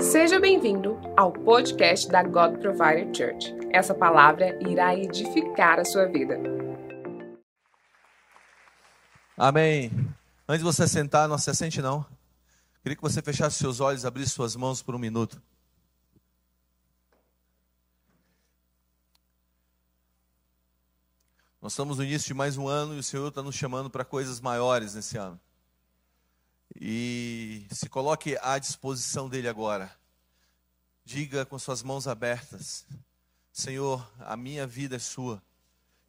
Seja bem-vindo ao podcast da God Provider Church. Essa palavra irá edificar a sua vida. Amém. Antes de você sentar, não se assente não. Queria que você fechasse seus olhos, abrisse suas mãos por um minuto. Nós estamos no início de mais um ano e o Senhor está nos chamando para coisas maiores nesse ano. E se coloque à disposição dele agora. Diga com suas mãos abertas: Senhor, a minha vida é sua.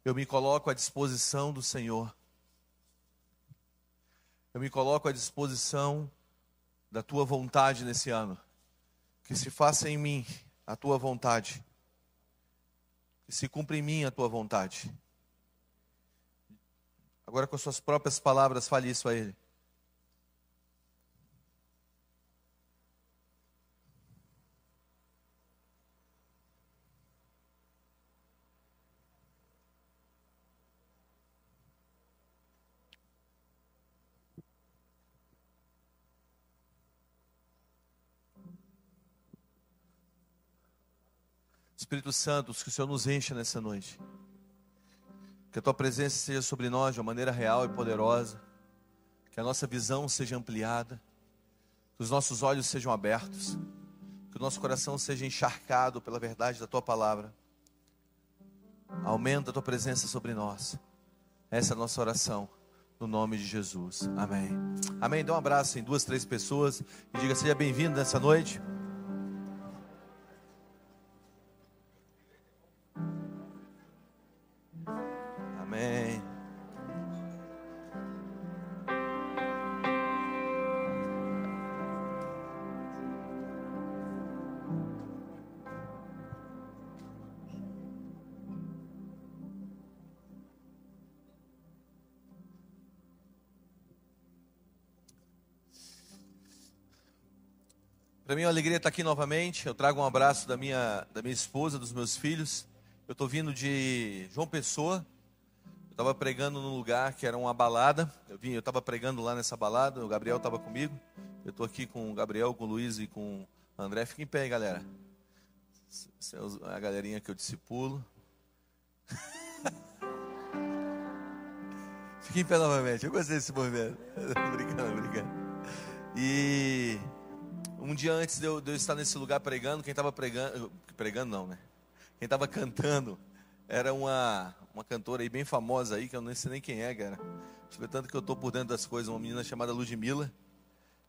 Eu me coloco à disposição do Senhor. Eu me coloco à disposição da tua vontade nesse ano. Que se faça em mim a tua vontade. Que se cumpra em mim a tua vontade. Agora, com suas próprias palavras, fale isso a Ele. Espírito Santo, que o Senhor nos encha nessa noite. Que a tua presença seja sobre nós de uma maneira real e poderosa. Que a nossa visão seja ampliada. Que os nossos olhos sejam abertos. Que o nosso coração seja encharcado pela verdade da tua palavra. Aumenta a tua presença sobre nós. Essa é a nossa oração. No nome de Jesus. Amém. Amém. Dê um abraço em duas, três pessoas e diga: seja bem-vindo nessa noite. Alegria estar aqui novamente. Eu trago um abraço da minha, da minha esposa, dos meus filhos. Eu estou vindo de João Pessoa. Eu estava pregando num lugar que era uma balada. Eu vim, eu estava pregando lá nessa balada. O Gabriel estava comigo. Eu estou aqui com o Gabriel, com o Luiz e com o André. Fiquem em pé, galera. Essa é a galerinha que eu discipulo. Fiquem em pé novamente. Eu gostei desse movimento. brincando, brincando. E um dia antes de eu, de eu estar nesse lugar pregando, quem estava pregando, pregando não, né? Quem estava cantando era uma, uma cantora aí bem famosa aí, que eu não sei nem quem é, cara. Tanto que eu estou por dentro das coisas, uma menina chamada Ludmilla.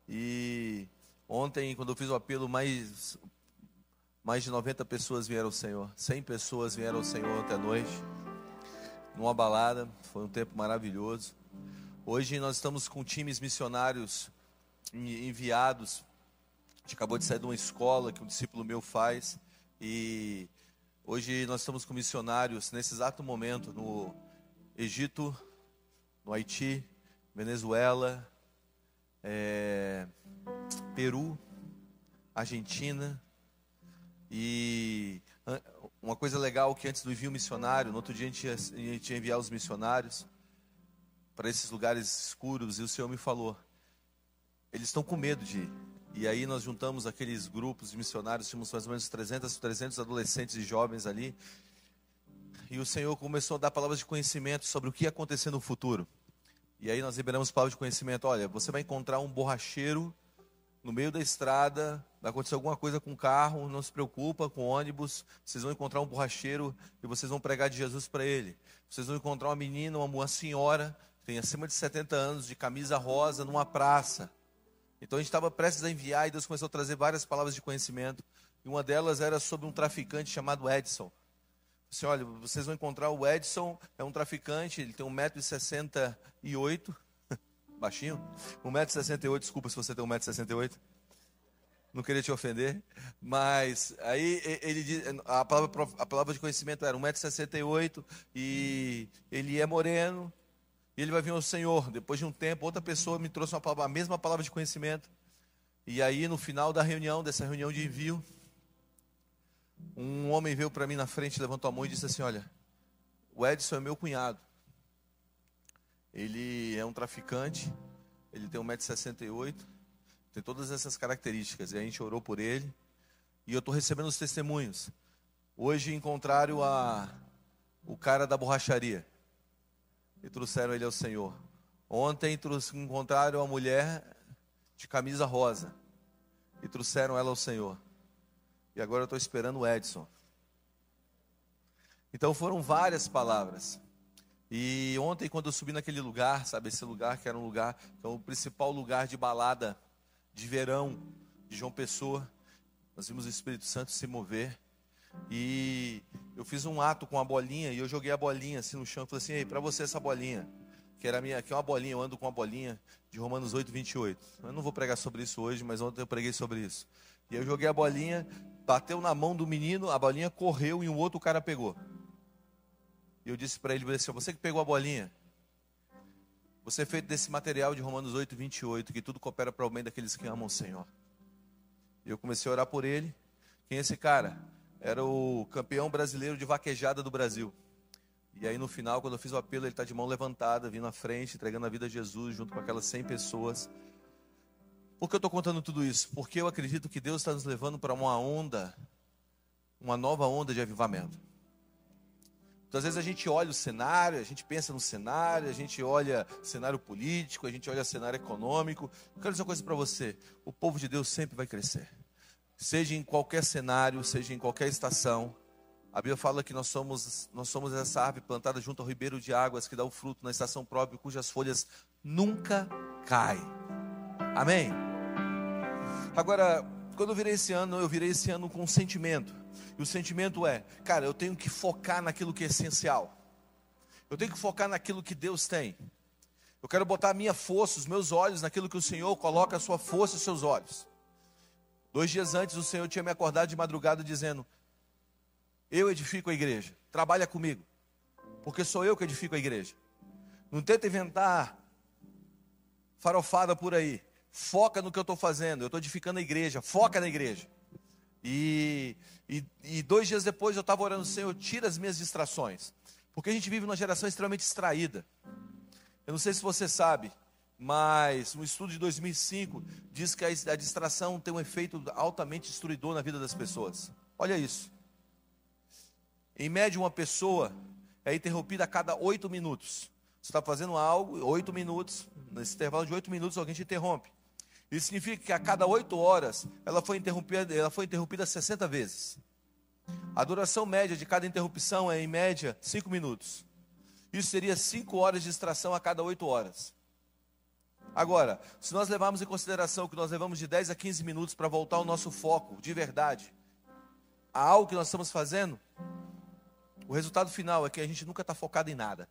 E ontem, quando eu fiz o apelo, mais, mais de 90 pessoas vieram ao Senhor. 100 pessoas vieram ao Senhor ontem à noite. Numa balada, foi um tempo maravilhoso. Hoje nós estamos com times missionários enviados a gente acabou de sair de uma escola que um discípulo meu faz e hoje nós estamos com missionários nesse exato momento no Egito, no Haiti, Venezuela, é, Peru, Argentina e uma coisa legal que antes do envio missionário, no outro dia a gente ia, a gente ia enviar os missionários para esses lugares escuros e o Senhor me falou, eles estão com medo de ir. E aí nós juntamos aqueles grupos de missionários, tínhamos mais ou menos 300, 300 adolescentes e jovens ali. E o Senhor começou a dar palavras de conhecimento sobre o que ia acontecer no futuro. E aí nós liberamos palavras de conhecimento. Olha, você vai encontrar um borracheiro no meio da estrada, vai acontecer alguma coisa com o carro, não se preocupa com o ônibus, vocês vão encontrar um borracheiro e vocês vão pregar de Jesus para ele. Vocês vão encontrar uma menina, uma, uma senhora, tem acima de 70 anos, de camisa rosa, numa praça. Então a gente estava prestes a enviar e Deus começou a trazer várias palavras de conhecimento. E uma delas era sobre um traficante chamado Edson. Assim, olha, vocês vão encontrar o Edson, é um traficante, ele tem 1,68m, baixinho, 1,68m, desculpa se você tem 1,68m, não queria te ofender, mas aí ele a palavra, a palavra de conhecimento era 1,68m e ele é moreno, e ele vai vir ao Senhor. Depois de um tempo, outra pessoa me trouxe palavra, a mesma palavra de conhecimento. E aí, no final da reunião, dessa reunião de envio, um homem veio para mim na frente, levantou a mão e disse assim: Olha, o Edson é meu cunhado. Ele é um traficante, ele tem 1,68m, tem todas essas características. E a gente orou por ele. E eu estou recebendo os testemunhos. Hoje encontraram a, o cara da borracharia. E trouxeram ele ao Senhor. Ontem encontraram a mulher de camisa rosa. E trouxeram ela ao Senhor. E agora eu estou esperando o Edson. Então foram várias palavras. E ontem, quando eu subi naquele lugar, sabe, esse lugar que era um lugar, é o principal lugar de balada de verão de João Pessoa, nós vimos o Espírito Santo se mover. E eu fiz um ato com a bolinha e eu joguei a bolinha assim no chão e falei assim: Ei, para você essa bolinha, que era minha, que é uma bolinha, eu ando com uma bolinha de Romanos 8, 28. Eu não vou pregar sobre isso hoje, mas ontem eu preguei sobre isso. E eu joguei a bolinha, bateu na mão do menino, a bolinha correu e um outro cara pegou. E eu disse para ele, você que pegou a bolinha, você é feito desse material de Romanos 8, 28, que tudo coopera para o bem daqueles que amam o Senhor. E eu comecei a orar por ele. Quem é esse cara? Era o campeão brasileiro de vaquejada do Brasil. E aí no final, quando eu fiz o apelo, ele está de mão levantada, vindo à frente, entregando a vida a Jesus, junto com aquelas 100 pessoas. Por que eu estou contando tudo isso? Porque eu acredito que Deus está nos levando para uma onda, uma nova onda de avivamento. Então, às vezes a gente olha o cenário, a gente pensa no cenário, a gente olha cenário político, a gente olha cenário econômico. Eu quero dizer uma coisa para você: o povo de Deus sempre vai crescer. Seja em qualquer cenário, seja em qualquer estação. A Bíblia fala que nós somos, nós somos essa árvore plantada junto ao ribeiro de águas que dá o fruto na estação própria, cujas folhas nunca caem. Amém? Agora, quando eu virei esse ano, eu virei esse ano com um sentimento. E o sentimento é, cara, eu tenho que focar naquilo que é essencial. Eu tenho que focar naquilo que Deus tem. Eu quero botar a minha força, os meus olhos naquilo que o Senhor coloca a sua força e seus olhos. Dois dias antes, o Senhor tinha me acordado de madrugada dizendo: Eu edifico a igreja, trabalha comigo, porque sou eu que edifico a igreja. Não tenta inventar farofada por aí. Foca no que eu estou fazendo. Eu estou edificando a igreja. Foca na igreja. E, e, e dois dias depois eu estava orando, Senhor, tira as minhas distrações. Porque a gente vive numa geração extremamente distraída. Eu não sei se você sabe, mas um estudo de 2005 diz que a, distração tem um efeito altamente destruidor na vida das pessoas. Olha isso. Em média, uma pessoa é interrompida a cada oito minutos. Você está fazendo algo, oito minutos, nesse intervalo de oito minutos, alguém te interrompe. Isso significa que a cada oito horas ela foi interrompida, ela foi interrompida 60 vezes. A duração média de cada interrupção é, em média, cinco minutos. Isso seria cinco horas de distração a cada oito horas. Agora, se nós levarmos em consideração que nós levamos de 10 a 15 minutos para voltar o nosso foco de verdade a algo que nós estamos fazendo, o resultado final é que a gente nunca está focado em nada.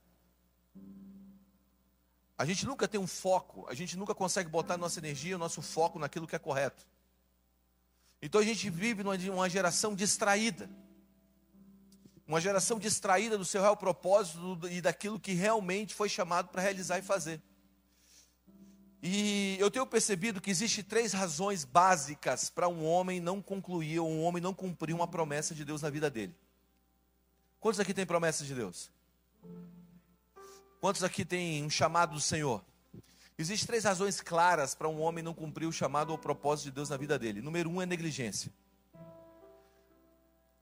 A gente nunca tem um foco, a gente nunca consegue botar nossa energia, nosso foco naquilo que é correto. Então a gente vive numa geração distraída. Uma geração distraída do seu real propósito e daquilo que realmente foi chamado para realizar e fazer. E eu tenho percebido que existem três razões básicas para um homem não concluir, ou um homem não cumprir uma promessa de Deus na vida dele. Quantos aqui têm promessa de Deus? Quantos aqui têm um chamado do Senhor? Existem três razões claras para um homem não cumprir o chamado ou o propósito de Deus na vida dele. Número um é negligência.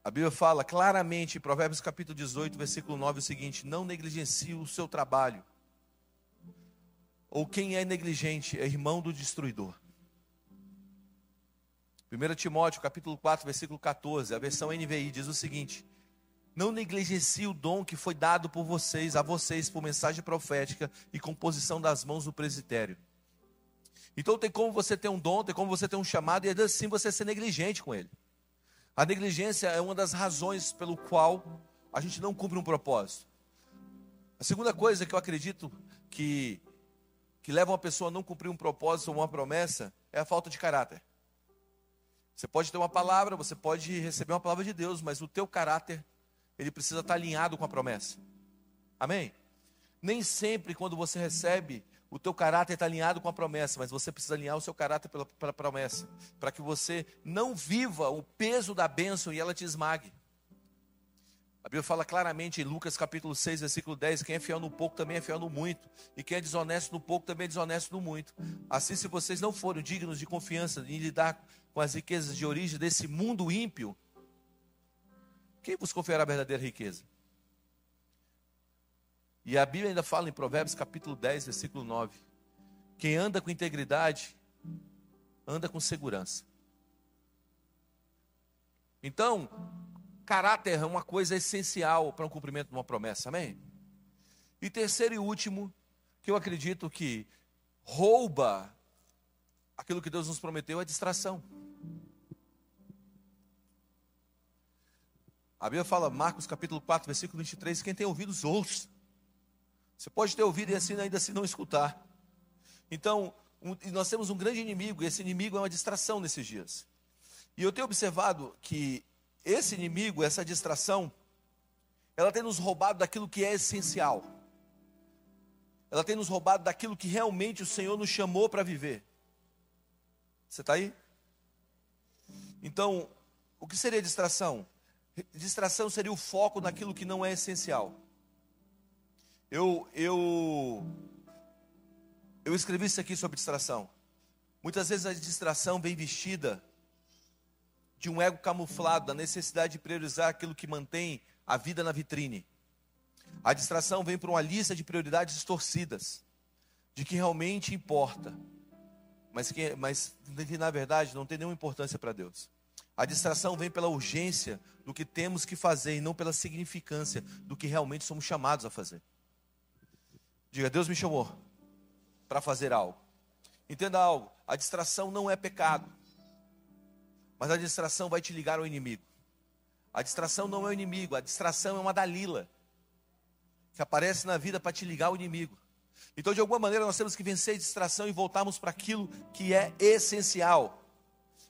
A Bíblia fala claramente em Provérbios capítulo 18, versículo 9, o seguinte: Não negligencie o seu trabalho. Ou quem é negligente é irmão do destruidor. 1 Timóteo capítulo 4, versículo 14, a versão NVI diz o seguinte: não negligencie o dom que foi dado por vocês, a vocês, por mensagem profética e composição das mãos do presbitério. Então tem como você ter um dom, tem como você ter um chamado, e assim você ser negligente com ele. A negligência é uma das razões pelo qual a gente não cumpre um propósito. A segunda coisa que eu acredito que, que leva uma pessoa a não cumprir um propósito ou uma promessa é a falta de caráter. Você pode ter uma palavra, você pode receber uma palavra de Deus, mas o teu caráter ele precisa estar alinhado com a promessa. Amém? Nem sempre quando você recebe, o teu caráter está alinhado com a promessa, mas você precisa alinhar o seu caráter pela, pela promessa, para que você não viva o peso da bênção e ela te esmague. A Bíblia fala claramente em Lucas capítulo 6, versículo 10: quem é fiel no pouco também é fiel no muito, e quem é desonesto no pouco também é desonesto no muito. Assim, se vocês não forem dignos de confiança em lidar com as riquezas de origem desse mundo ímpio, quem vos confiará a verdadeira riqueza? E a Bíblia ainda fala em Provérbios capítulo 10, versículo 9: quem anda com integridade, anda com segurança. Então, caráter é uma coisa essencial para o um cumprimento de uma promessa, amém? E terceiro e último, que eu acredito que rouba aquilo que Deus nos prometeu, é distração. A Bíblia fala, Marcos capítulo 4, versículo 23, quem tem ouvidos, ouça. Você pode ter ouvido e assim ainda assim não escutar. Então, um, nós temos um grande inimigo, e esse inimigo é uma distração nesses dias. E eu tenho observado que esse inimigo, essa distração, ela tem nos roubado daquilo que é essencial. Ela tem nos roubado daquilo que realmente o Senhor nos chamou para viver. Você está aí? Então, o que seria distração? Distração seria o foco naquilo que não é essencial. Eu, eu eu escrevi isso aqui sobre distração. Muitas vezes a distração vem vestida de um ego camuflado, da necessidade de priorizar aquilo que mantém a vida na vitrine. A distração vem por uma lista de prioridades distorcidas, de que realmente importa, mas que, mas que na verdade não tem nenhuma importância para Deus. A distração vem pela urgência do que temos que fazer e não pela significância do que realmente somos chamados a fazer. Diga, Deus me chamou para fazer algo. Entenda algo: a distração não é pecado, mas a distração vai te ligar ao inimigo. A distração não é o inimigo, a distração é uma Dalila que aparece na vida para te ligar ao inimigo. Então, de alguma maneira, nós temos que vencer a distração e voltarmos para aquilo que é essencial,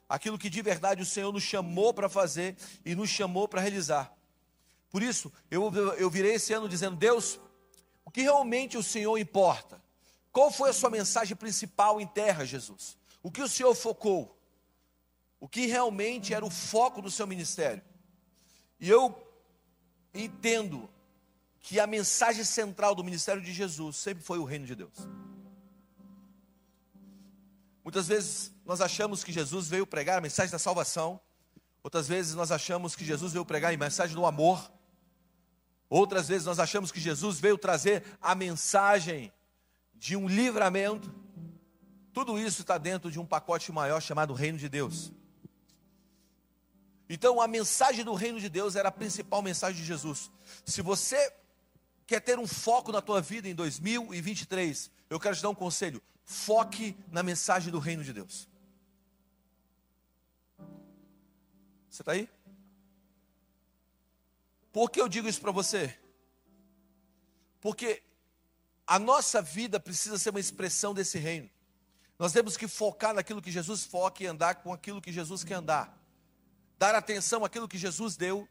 aquilo que de verdade o Senhor nos chamou para fazer e nos chamou para realizar. Por isso, eu, eu virei esse ano dizendo: Deus, o que realmente o Senhor importa? Qual foi a sua mensagem principal em terra, Jesus? O que o Senhor focou? O que realmente era o foco do seu ministério? E eu entendo que a mensagem central do ministério de Jesus sempre foi o reino de Deus. Muitas vezes nós achamos que Jesus veio pregar a mensagem da salvação, outras vezes nós achamos que Jesus veio pregar a mensagem do amor, outras vezes nós achamos que Jesus veio trazer a mensagem de um livramento, tudo isso está dentro de um pacote maior chamado Reino de Deus. Então, a mensagem do Reino de Deus era a principal mensagem de Jesus. Se você quer ter um foco na tua vida em 2023, eu quero te dar um conselho: foque na mensagem do Reino de Deus. Você está aí? Por que eu digo isso para você? Porque a nossa vida precisa ser uma expressão desse reino. Nós temos que focar naquilo que Jesus foca e andar com aquilo que Jesus quer andar. Dar atenção àquilo que Jesus deu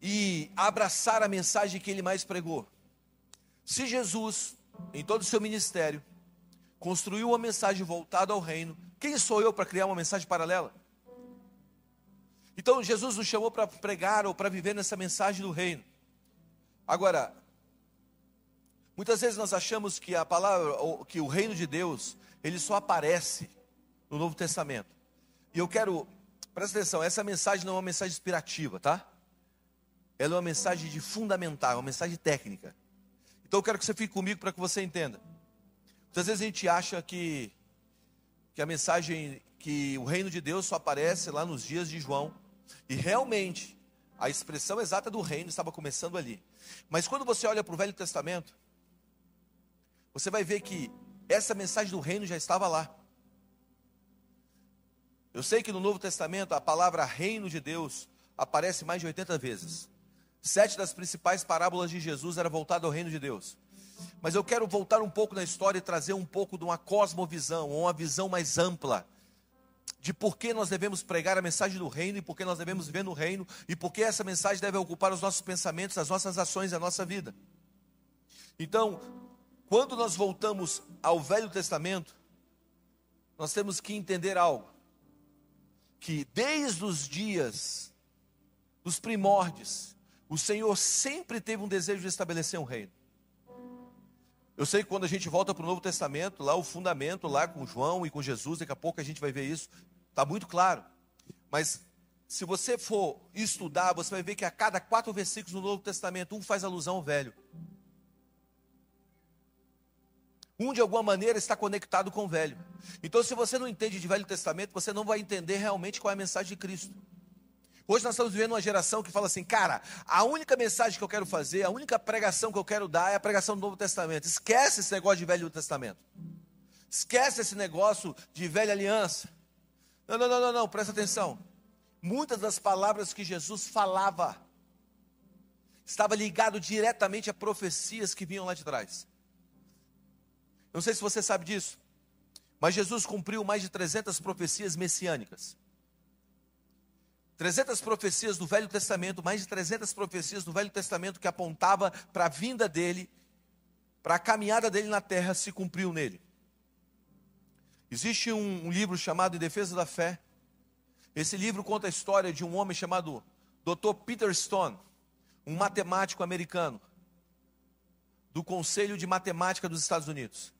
e abraçar a mensagem que ele mais pregou. Se Jesus, em todo o seu ministério, construiu uma mensagem voltada ao reino, quem sou eu para criar uma mensagem paralela? Então Jesus nos chamou para pregar ou para viver nessa mensagem do reino. Agora, Muitas vezes nós achamos que a palavra, que o reino de Deus, ele só aparece no Novo Testamento. E eu quero, presta atenção, essa mensagem não é uma mensagem inspirativa, tá? Ela é uma mensagem de fundamental, uma mensagem técnica. Então eu quero que você fique comigo para que você entenda. Muitas vezes a gente acha que, que a mensagem, que o reino de Deus só aparece lá nos dias de João. E realmente, a expressão exata do reino estava começando ali. Mas quando você olha para o Velho Testamento, você vai ver que essa mensagem do reino já estava lá. Eu sei que no Novo Testamento a palavra reino de Deus aparece mais de 80 vezes. Sete das principais parábolas de Jesus era voltada ao reino de Deus. Mas eu quero voltar um pouco na história e trazer um pouco de uma cosmovisão, uma visão mais ampla de por que nós devemos pregar a mensagem do reino e por que nós devemos viver no reino e por que essa mensagem deve ocupar os nossos pensamentos, as nossas ações e a nossa vida. Então, quando nós voltamos ao Velho Testamento, nós temos que entender algo: que desde os dias dos primórdios, o Senhor sempre teve um desejo de estabelecer um reino. Eu sei que quando a gente volta para o Novo Testamento, lá o fundamento, lá com João e com Jesus, daqui a pouco a gente vai ver isso, está muito claro. Mas se você for estudar, você vai ver que a cada quatro versículos no Novo Testamento, um faz alusão ao velho. Um, de alguma maneira, está conectado com o velho. Então, se você não entende de Velho Testamento, você não vai entender realmente qual é a mensagem de Cristo. Hoje nós estamos vivendo uma geração que fala assim, cara, a única mensagem que eu quero fazer, a única pregação que eu quero dar é a pregação do Novo Testamento. Esquece esse negócio de Velho Testamento. Esquece esse negócio de velha aliança. Não, não, não, não, não, presta atenção. Muitas das palavras que Jesus falava estava ligado diretamente a profecias que vinham lá de trás. Não sei se você sabe disso, mas Jesus cumpriu mais de 300 profecias messiânicas. 300 profecias do Velho Testamento, mais de 300 profecias do Velho Testamento que apontava para a vinda dele, para a caminhada dele na terra, se cumpriu nele. Existe um, um, livro chamado Em Defesa da Fé. Esse livro conta a história de um homem chamado Dr. Peter Stone, um matemático americano, do Conselho de Matemática dos Estados Unidos.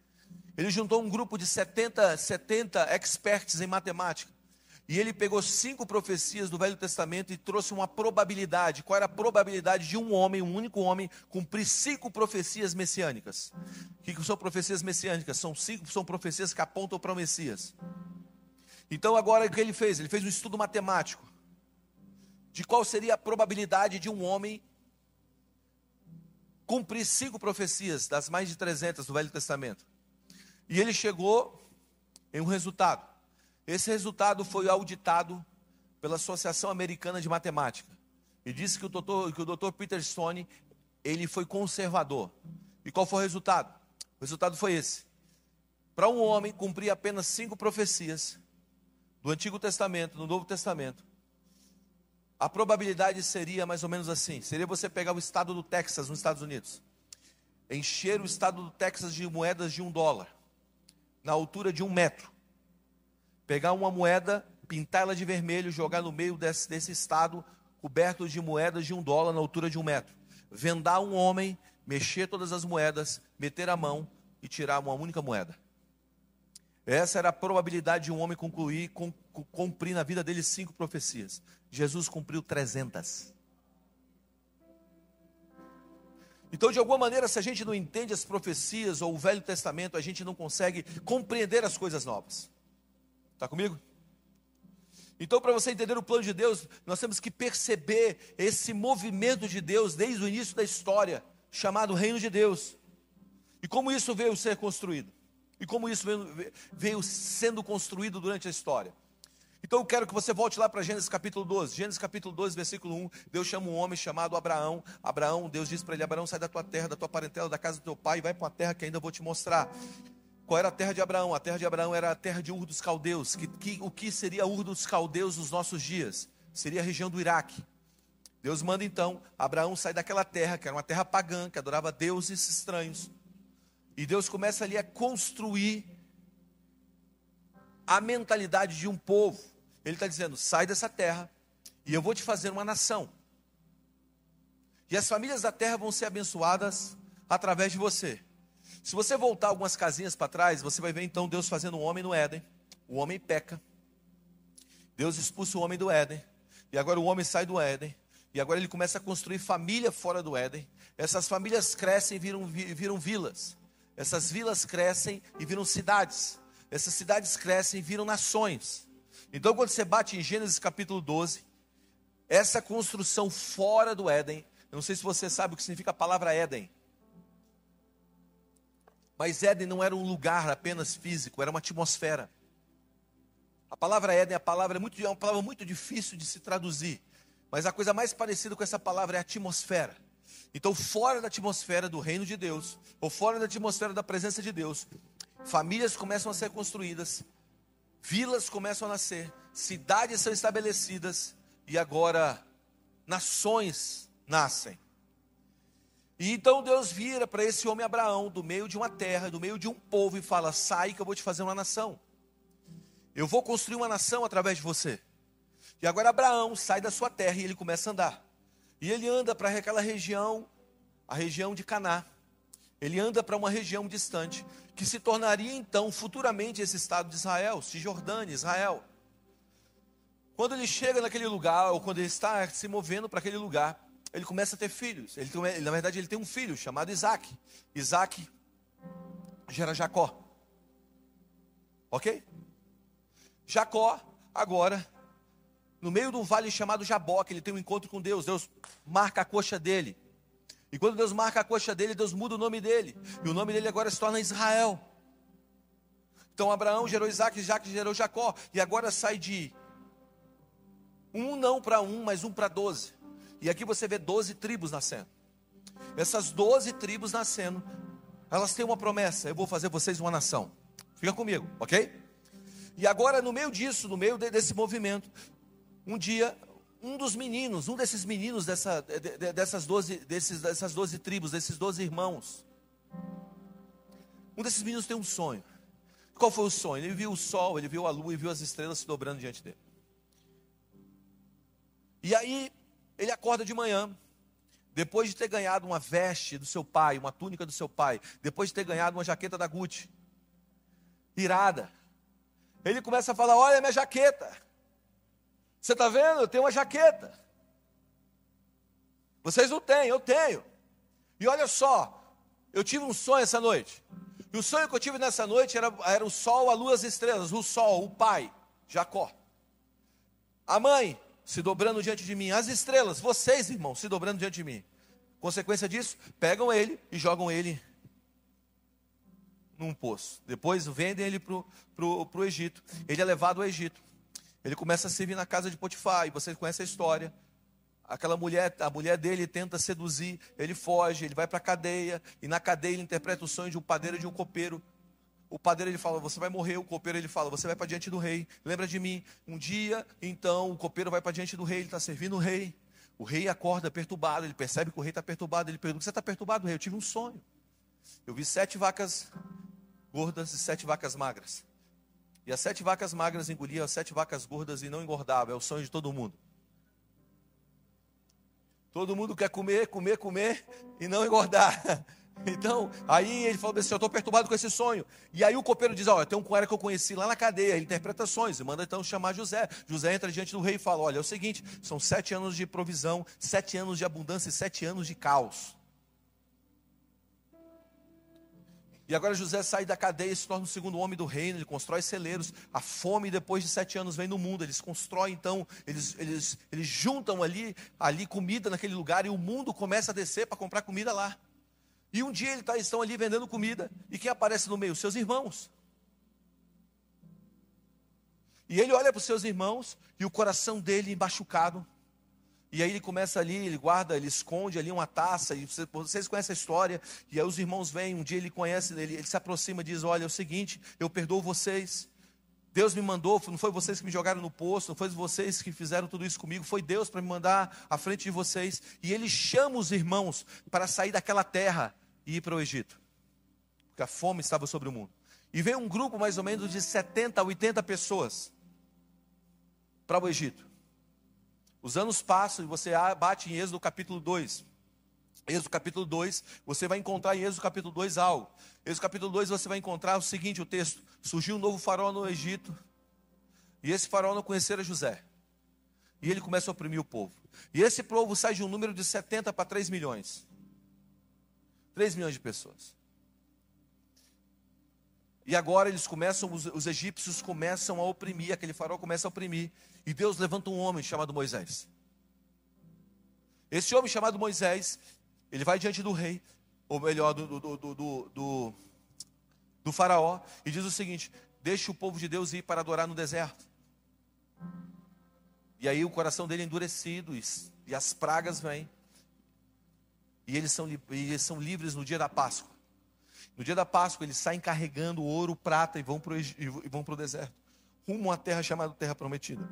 Ele juntou um grupo de 70, 70 experts em matemática. E ele pegou cinco profecias do Velho Testamento e trouxe uma probabilidade. Qual era a probabilidade de um homem, um único homem, cumprir cinco profecias messiânicas? O que são profecias messiânicas? São cinco, são profecias que apontam para o Messias. Então agora o que ele fez? Ele fez um estudo matemático de qual seria a probabilidade de um homem cumprir cinco profecias das mais de 300 do Velho Testamento. E ele chegou em um resultado. Esse resultado foi auditado pela Associação Americana de Matemática. E disse que o doutor, que o doutor Peter Stone, ele foi conservador. E qual foi o resultado? O resultado foi esse. Para um homem cumprir apenas cinco profecias do Antigo Testamento, do Novo Testamento, a probabilidade seria mais ou menos assim: seria você pegar o estado do Texas, nos Estados Unidos, encher o estado do Texas de moedas de um dólar, na altura de um metro, pegar uma moeda, pintá-la de vermelho, jogar no meio desse, desse estado coberto de moedas de um dólar na altura de um metro, vendar um homem, mexer todas as moedas, meter a mão e tirar uma única moeda. Essa era a probabilidade de um homem concluir, cumprir na vida dele cinco profecias. Jesus cumpriu trezentas. Então, de alguma maneira, se a gente não entende as profecias ou o Velho Testamento, a gente não consegue compreender as coisas novas. Está comigo? Então, para você entender o plano de Deus, nós temos que perceber esse movimento de Deus desde o início da história, chamado Reino de Deus. E como isso veio ser construído. E como isso veio, veio sendo construído durante a história. Então eu quero que você volte lá para Gênesis capítulo 12. Gênesis capítulo 12, versículo 1. Deus chama um homem chamado Abraão. Abraão, Deus diz para ele: Abraão, sai da tua terra, da tua parentela, da casa do teu pai, e vai para uma terra que ainda vou te mostrar. Qual era a terra de Abraão? A terra de Abraão era a terra de Ur dos Caldeus. Que, que, o que seria Ur dos Caldeus nos nossos dias? Seria a região do Iraque. Deus manda então Abraão sair daquela terra, que era uma terra pagã, que adorava deuses estranhos. E Deus começa ali a construir a mentalidade de um povo. Ele está dizendo: sai dessa terra e eu vou te fazer uma nação. E as famílias da terra vão ser abençoadas através de você. Se você voltar algumas casinhas para trás, você vai ver então Deus fazendo um homem no Éden. O homem peca. Deus expulsa o homem do Éden. E agora o homem sai do Éden. E agora ele começa a construir família fora do Éden. Essas famílias crescem e viram, viram vilas. Essas vilas crescem e viram cidades. Essas cidades crescem e viram nações. Então, quando você bate em Gênesis capítulo 12, essa construção fora do Éden, eu não sei se você sabe o que significa a palavra Éden. Mas Éden não era um lugar apenas físico, era uma atmosfera. A palavra Éden, a palavra é, muito, é uma palavra muito difícil de se traduzir. Mas a coisa mais parecida com essa palavra é atmosfera. Então, fora da atmosfera do reino de Deus, ou fora da atmosfera da presença de Deus, famílias começam a ser construídas, vilas começam a nascer, cidades são estabelecidas e agora nações nascem. E então Deus vira para esse homem Abraão, do meio de uma terra, do meio de um povo, e fala: Sai que eu vou te fazer uma nação. Eu vou construir uma nação através de você. E agora Abraão sai da sua terra e ele começa a andar. E ele anda para aquela região, a região de Caná. Ele anda para uma região distante, que se tornaria então futuramente esse estado de Israel, Cisjordânia, Israel. Quando ele chega naquele lugar, ou quando ele está se movendo para aquele lugar, ele começa a ter filhos. Ele, na verdade, ele tem um filho chamado Isaac. Isaac gera Jacó. Ok? Jacó, agora, no meio de um vale chamado Jaboque, ele tem um encontro com Deus. Deus marca a coxa dele. E quando Deus marca a coxa dele, Deus muda o nome dele. E o nome dele agora se torna Israel. Então Abraão gerou Isaac, Isaac gerou Jacó. E agora sai de um não para um, mas um para doze. E aqui você vê doze tribos nascendo. Essas doze tribos nascendo, elas têm uma promessa: eu vou fazer vocês uma nação. Fica comigo, ok? E agora, no meio disso, no meio desse movimento, um dia um dos meninos, um desses meninos dessa, dessas, 12, desses, dessas 12 tribos, desses 12 irmãos, um desses meninos tem um sonho. Qual foi o sonho? Ele viu o sol, ele viu a lua e viu as estrelas se dobrando diante dele. E aí, ele acorda de manhã, depois de ter ganhado uma veste do seu pai, uma túnica do seu pai, depois de ter ganhado uma jaqueta da Gucci, irada, ele começa a falar: Olha minha jaqueta. Você está vendo? Eu tenho uma jaqueta. Vocês não têm, eu tenho. E olha só, eu tive um sonho essa noite. E o sonho que eu tive nessa noite era, era o sol, a lua, as estrelas. O sol, o pai, Jacó. A mãe se dobrando diante de mim. As estrelas, vocês, irmãos, se dobrando diante de mim. Consequência disso, pegam ele e jogam ele num poço. Depois vendem ele para o Egito. Ele é levado ao Egito. Ele começa a servir na casa de Potifar, e vocês conhecem a história. Aquela mulher, a mulher dele tenta seduzir, ele foge, ele vai para a cadeia, e na cadeia ele interpreta o sonho de um padeiro e de um copeiro. O padeiro ele fala, você vai morrer, o copeiro ele fala, você vai para diante do rei. Lembra de mim? Um dia, então, o copeiro vai para diante do rei, ele está servindo o rei. O rei acorda perturbado, ele percebe que o rei está perturbado, ele pergunta, você está perturbado, rei? Eu tive um sonho. Eu vi sete vacas gordas e sete vacas magras. E as sete vacas magras engoliam as sete vacas gordas e não engordavam. É o sonho de todo mundo. Todo mundo quer comer, comer, comer e não engordar. Então, aí ele falou assim: Eu estou perturbado com esse sonho. E aí o copeiro diz: Olha, tem um cara que eu conheci lá na cadeia, ele interpreta sonhos. E manda então chamar José. José entra diante do rei e fala: Olha, é o seguinte: são sete anos de provisão, sete anos de abundância e sete anos de caos. E agora José sai da cadeia e se torna o segundo homem do reino, ele constrói celeiros. A fome, depois de sete anos, vem no mundo. Eles constroem, então, eles, eles, eles juntam ali, ali comida naquele lugar e o mundo começa a descer para comprar comida lá. E um dia eles tá, estão ali vendendo comida. E quem aparece no meio? Seus irmãos. E ele olha para os seus irmãos e o coração dele machucado. E aí ele começa ali, ele guarda, ele esconde ali uma taça, e vocês conhecem a história, e aí os irmãos vêm, um dia ele conhece, ele, ele se aproxima e diz, olha, é o seguinte, eu perdoo vocês, Deus me mandou, não foi vocês que me jogaram no poço, não foi vocês que fizeram tudo isso comigo, foi Deus para me mandar à frente de vocês. E ele chama os irmãos para sair daquela terra e ir para o Egito, porque a fome estava sobre o mundo. E veio um grupo mais ou menos de 70 a 80 pessoas para o Egito. Os anos passam e você bate em Êxodo capítulo 2. Êxodo capítulo 2, você vai encontrar em Êxodo capítulo 2 algo. Êxodo capítulo 2 você vai encontrar o seguinte, o texto. Surgiu um novo faraó no Egito. E esse faraó não conhecera José. E ele começa a oprimir o povo. E esse povo sai de um número de 70 para 3 milhões. 3 milhões de pessoas. E agora eles começam, os, os egípcios começam a oprimir, aquele faraó começa a oprimir. E Deus levanta um homem chamado Moisés. Esse homem chamado Moisés, ele vai diante do rei, ou melhor, do, do, do, do, faraó, e diz o seguinte: deixe o povo de Deus ir para adorar no deserto. E aí o coração dele é endurecido, e, e as pragas vêm. E eles, são, e eles são livres no dia da Páscoa. No dia da Páscoa, eles saem carregando ouro, prata e vão para o deserto rumo uma terra chamada Terra Prometida.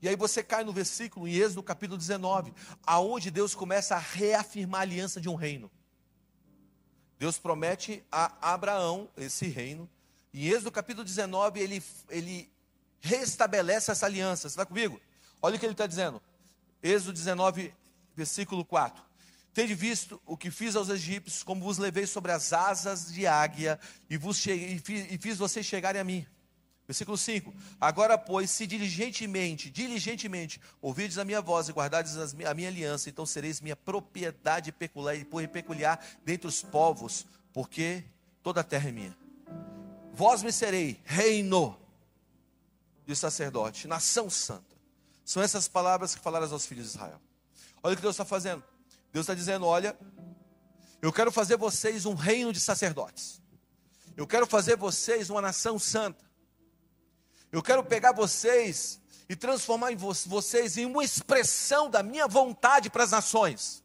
E aí você cai no versículo, em Êxodo capítulo 19, aonde Deus começa a reafirmar a aliança de um reino. Deus promete a Abraão esse reino. Em Êxodo capítulo 19, ele, ele restabelece essa aliança. Você está comigo? Olha o que ele está dizendo. Êxodo 19, versículo 4. Tende visto o que fiz aos egípcios, como vos levei sobre as asas de águia e, vos cheguei, e, fiz, e fiz vocês chegarem a mim. Versículo 5: Agora, pois, se diligentemente, diligentemente, ouvirdes a minha voz e guardardes a minha aliança, então sereis minha propriedade peculiar, peculiar dentre os povos, porque toda a terra é minha. Vós me serei reino de sacerdote, nação santa. São essas palavras que falaram aos filhos de Israel. Olha o que Deus está fazendo. Deus está dizendo: olha, eu quero fazer vocês um reino de sacerdotes. Eu quero fazer vocês uma nação santa. Eu quero pegar vocês e transformar em vocês em uma expressão da minha vontade para as nações.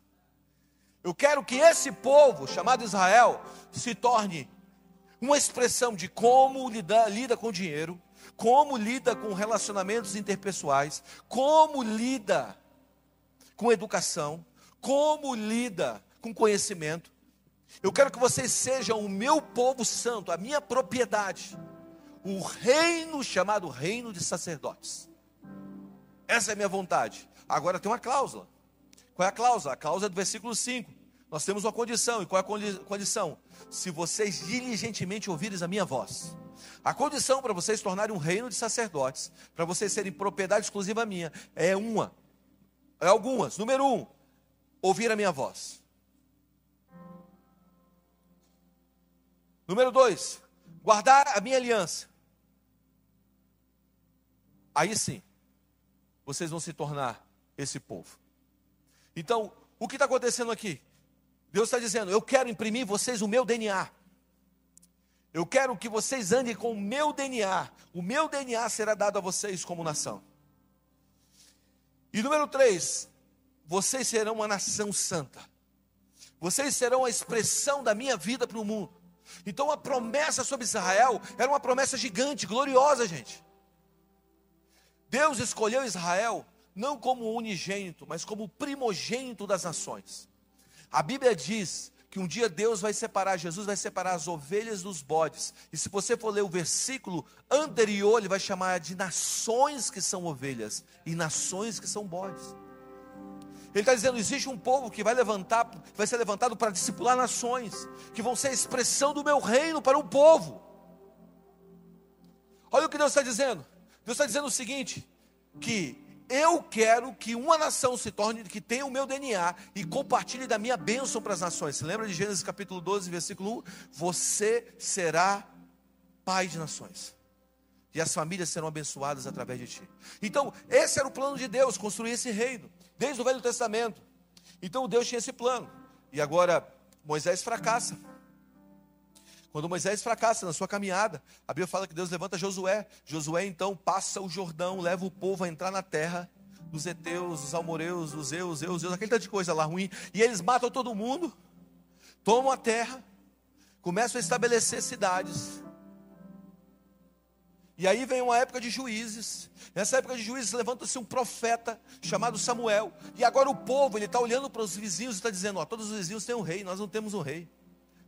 Eu quero que esse povo, chamado Israel, se torne uma expressão de como lida, lida com dinheiro, como lida com relacionamentos interpessoais, como lida com educação, como lida com conhecimento. Eu quero que vocês sejam o meu povo santo, a minha propriedade o reino chamado reino de sacerdotes. Essa é a minha vontade. Agora tem uma cláusula. Qual é a cláusula? A cláusula é do versículo 5. Nós temos uma condição. E qual é a condição? Se vocês diligentemente ouvirem a minha voz. A condição para vocês tornarem um reino de sacerdotes, para vocês serem propriedade exclusiva minha, é uma. É algumas. Número um, ouvir a minha voz. Número dois, guardar a minha aliança. Aí sim, vocês vão se tornar esse povo. Então, o que está acontecendo aqui? Deus está dizendo: Eu quero imprimir vocês o meu DNA. Eu quero que vocês andem com o meu DNA. O meu DNA será dado a vocês como nação. E número três, vocês serão uma nação santa. Vocês serão a expressão da minha vida para o mundo. Então a promessa sobre Israel era uma promessa gigante, gloriosa, gente. Deus escolheu Israel não como unigênito, mas como primogênito das nações. A Bíblia diz que um dia Deus vai separar, Jesus vai separar as ovelhas dos bodes. E se você for ler o versículo anterior, ele vai chamar de nações que são ovelhas e nações que são bodes. Ele está dizendo: existe um povo que vai levantar, vai ser levantado para discipular nações, que vão ser a expressão do meu reino para o povo. Olha o que Deus está dizendo. Deus está dizendo o seguinte: que eu quero que uma nação se torne, que tenha o meu DNA e compartilhe da minha bênção para as nações. Você lembra de Gênesis capítulo 12, versículo 1? Você será pai de nações. E as famílias serão abençoadas através de ti. Então, esse era o plano de Deus, construir esse reino, desde o Velho Testamento. Então, Deus tinha esse plano. E agora, Moisés fracassa. Quando Moisés fracassa na sua caminhada, a Bíblia fala que Deus levanta Josué. Josué então passa o Jordão, leva o povo a entrar na terra dos Eteus, dos Almoreus, dos Eus, Eus, Eus, aquele tanto de coisa lá ruim. E eles matam todo mundo, tomam a terra, começam a estabelecer cidades. E aí vem uma época de juízes. Nessa época de juízes levanta-se um profeta chamado Samuel. E agora o povo ele está olhando para os vizinhos e está dizendo: ó, todos os vizinhos têm um rei, nós não temos um rei.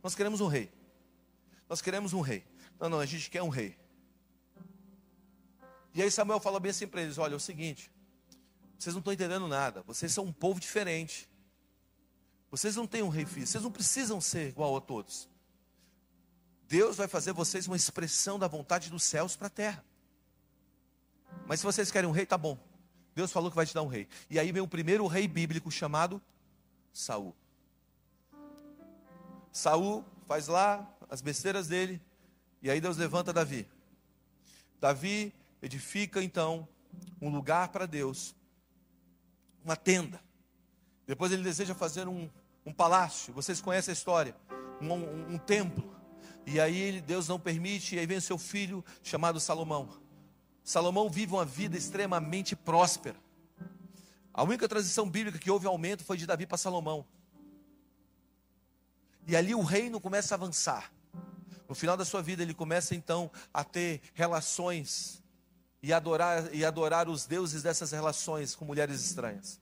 Nós queremos um rei. Nós queremos um rei. Não, não, a gente quer um rei. E aí Samuel fala bem assim para eles: olha, é o seguinte, vocês não estão entendendo nada, vocês são um povo diferente. Vocês não têm um rei físico, vocês não precisam ser igual a todos. Deus vai fazer vocês uma expressão da vontade dos céus para a terra. Mas se vocês querem um rei, tá bom. Deus falou que vai te dar um rei. E aí vem o primeiro rei bíblico chamado Saul. Saul faz lá as besteiras dele, e aí Deus levanta Davi. Davi edifica então um lugar para Deus, uma tenda. Depois ele deseja fazer um, um palácio, vocês conhecem a história, um, um, um templo. E aí Deus não permite, e aí vem o seu filho chamado Salomão. Salomão vive uma vida extremamente próspera. A única transição bíblica que houve aumento foi de Davi para Salomão. E ali o reino começa a avançar. No final da sua vida, ele começa então a ter relações e adorar, e adorar os deuses dessas relações com mulheres estranhas.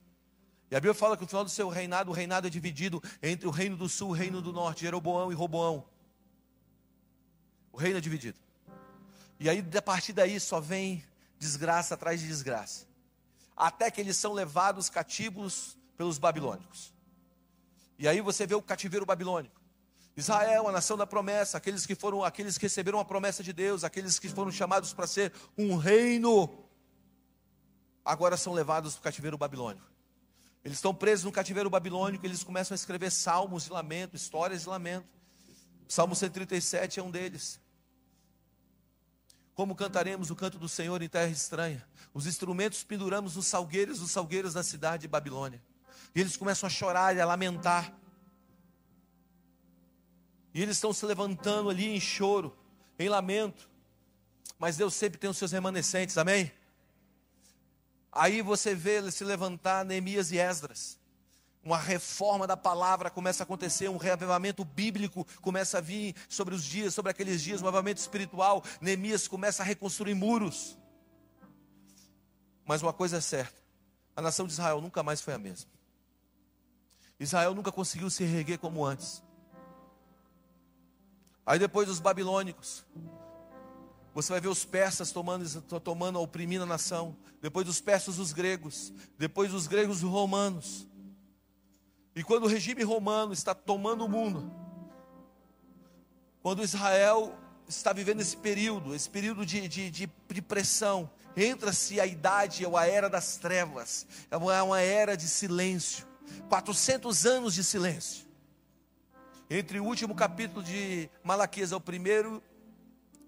E a Bíblia fala que no final do seu reinado, o reinado é dividido entre o reino do sul e o reino do norte, Jeroboão e Roboão. O reino é dividido. E aí, a partir daí, só vem desgraça atrás de desgraça, até que eles são levados cativos pelos babilônicos. E aí você vê o cativeiro babilônico. Israel, a nação da promessa, aqueles que foram, aqueles que receberam a promessa de Deus, aqueles que foram chamados para ser um reino, agora são levados para o cativeiro babilônico. Eles estão presos no cativeiro babilônico, eles começam a escrever salmos de lamento, histórias de lamento. Salmo 137 é um deles. Como cantaremos o canto do Senhor em terra estranha? Os instrumentos penduramos nos salgueiros, nos salgueiros da cidade de Babilônia. E eles começam a chorar e a lamentar. E eles estão se levantando ali em choro, em lamento. Mas Deus sempre tem os seus remanescentes, amém? Aí você vê ele se levantar Neemias e Esdras. Uma reforma da palavra começa a acontecer, um reavivamento bíblico começa a vir sobre os dias, sobre aqueles dias, um avivamento espiritual. Neemias começa a reconstruir muros. Mas uma coisa é certa: a nação de Israel nunca mais foi a mesma. Israel nunca conseguiu se reerguer como antes. Aí depois dos babilônicos, você vai ver os persas tomando, tomando, oprimindo a nação. Depois dos persas, os gregos. Depois dos gregos, os romanos. E quando o regime romano está tomando o mundo, quando Israel está vivendo esse período, esse período de, de, de, de pressão, entra-se a idade ou a era das trevas, é uma, é era de silêncio 400 anos de silêncio. Entre o último capítulo de Malaquias ao primeiro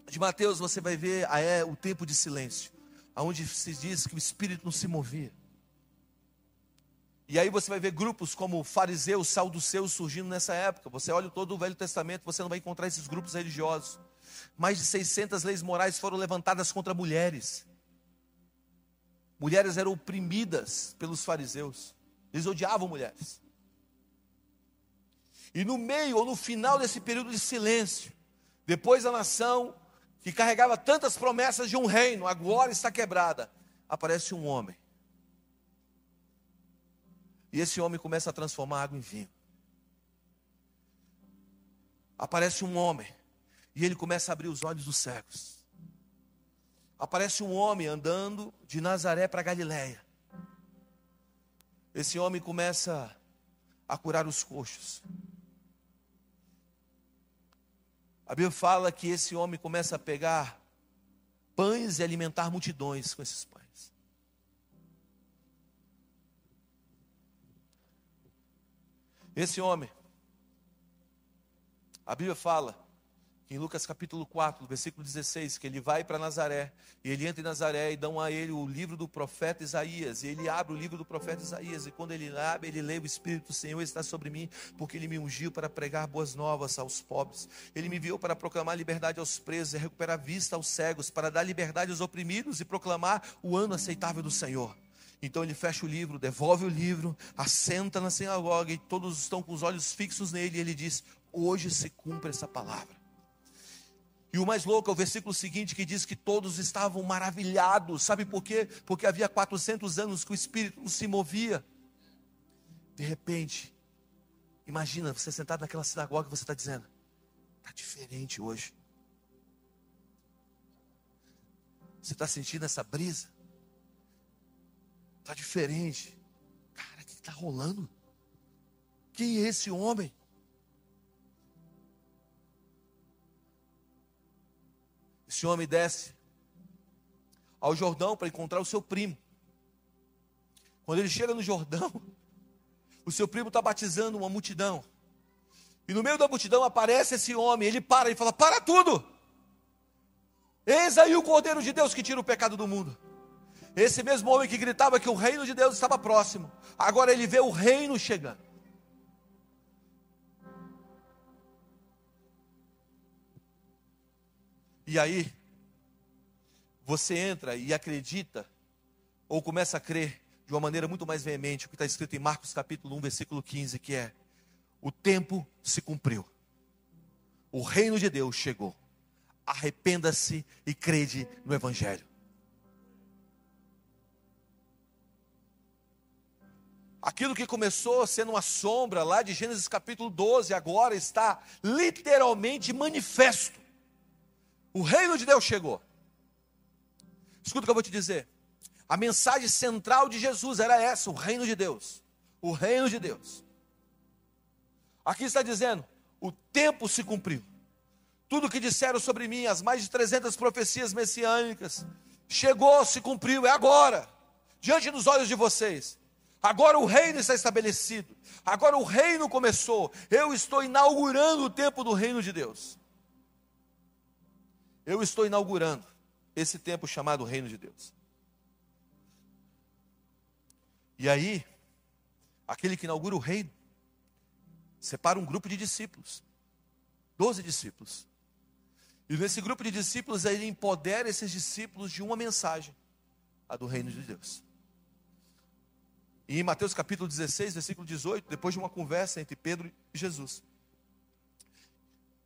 de Mateus você vai ver ah, é, o tempo de silêncio, aonde se diz que o Espírito não se movia. E aí você vai ver grupos como fariseus, saduceus surgindo nessa época. Você olha todo o Velho Testamento, você não vai encontrar esses grupos religiosos. Mais de 600 leis morais foram levantadas contra mulheres. Mulheres eram oprimidas pelos fariseus. Eles odiavam mulheres. E no meio ou no final desse período de silêncio, depois a nação que carregava tantas promessas de um reino, agora está quebrada. Aparece um homem. E esse homem começa a transformar água em vinho. Aparece um homem. E ele começa a abrir os olhos dos cegos. Aparece um homem andando de Nazaré para Galiléia. Esse homem começa a curar os coxos. A Bíblia fala que esse homem começa a pegar pães e alimentar multidões com esses pães. Esse homem, a Bíblia fala em Lucas capítulo 4, versículo 16, que ele vai para Nazaré, e ele entra em Nazaré e dão a ele o livro do profeta Isaías, e ele abre o livro do profeta Isaías, e quando ele abre, ele lê o Espírito do Senhor está sobre mim, porque ele me ungiu para pregar boas novas aos pobres, ele me enviou para proclamar liberdade aos presos, e recuperar vista aos cegos, para dar liberdade aos oprimidos e proclamar o ano aceitável do Senhor. Então ele fecha o livro, devolve o livro, assenta na sinagoga e todos estão com os olhos fixos nele, e ele diz: Hoje se cumpre essa palavra. E o mais louco é o versículo seguinte que diz que todos estavam maravilhados. Sabe por quê? Porque havia 400 anos que o Espírito se movia. De repente, imagina você sentado naquela sinagoga e você está dizendo: está diferente hoje. Você está sentindo essa brisa? Está diferente. Cara, o que está rolando? Quem é esse homem? Esse homem desce ao Jordão para encontrar o seu primo. Quando ele chega no Jordão, o seu primo está batizando uma multidão. E no meio da multidão aparece esse homem. Ele para e fala: Para tudo! Eis aí o Cordeiro de Deus que tira o pecado do mundo. Esse mesmo homem que gritava que o reino de Deus estava próximo, agora ele vê o reino chegando. E aí, você entra e acredita, ou começa a crer de uma maneira muito mais veemente, o que está escrito em Marcos capítulo 1, versículo 15, que é: o tempo se cumpriu, o reino de Deus chegou, arrependa-se e crede no Evangelho. Aquilo que começou sendo uma sombra lá de Gênesis capítulo 12, agora está literalmente manifesto. O reino de Deus chegou. Escuta o que eu vou te dizer. A mensagem central de Jesus era essa: o reino de Deus. O reino de Deus. Aqui está dizendo: o tempo se cumpriu. Tudo que disseram sobre mim, as mais de 300 profecias messiânicas, chegou, se cumpriu, é agora, diante dos olhos de vocês. Agora o reino está estabelecido. Agora o reino começou. Eu estou inaugurando o tempo do reino de Deus. Eu estou inaugurando esse tempo chamado reino de Deus. E aí, aquele que inaugura o reino, separa um grupo de discípulos, doze discípulos. E nesse grupo de discípulos, ele empodera esses discípulos de uma mensagem, a do reino de Deus. E em Mateus capítulo 16, versículo 18, depois de uma conversa entre Pedro e Jesus.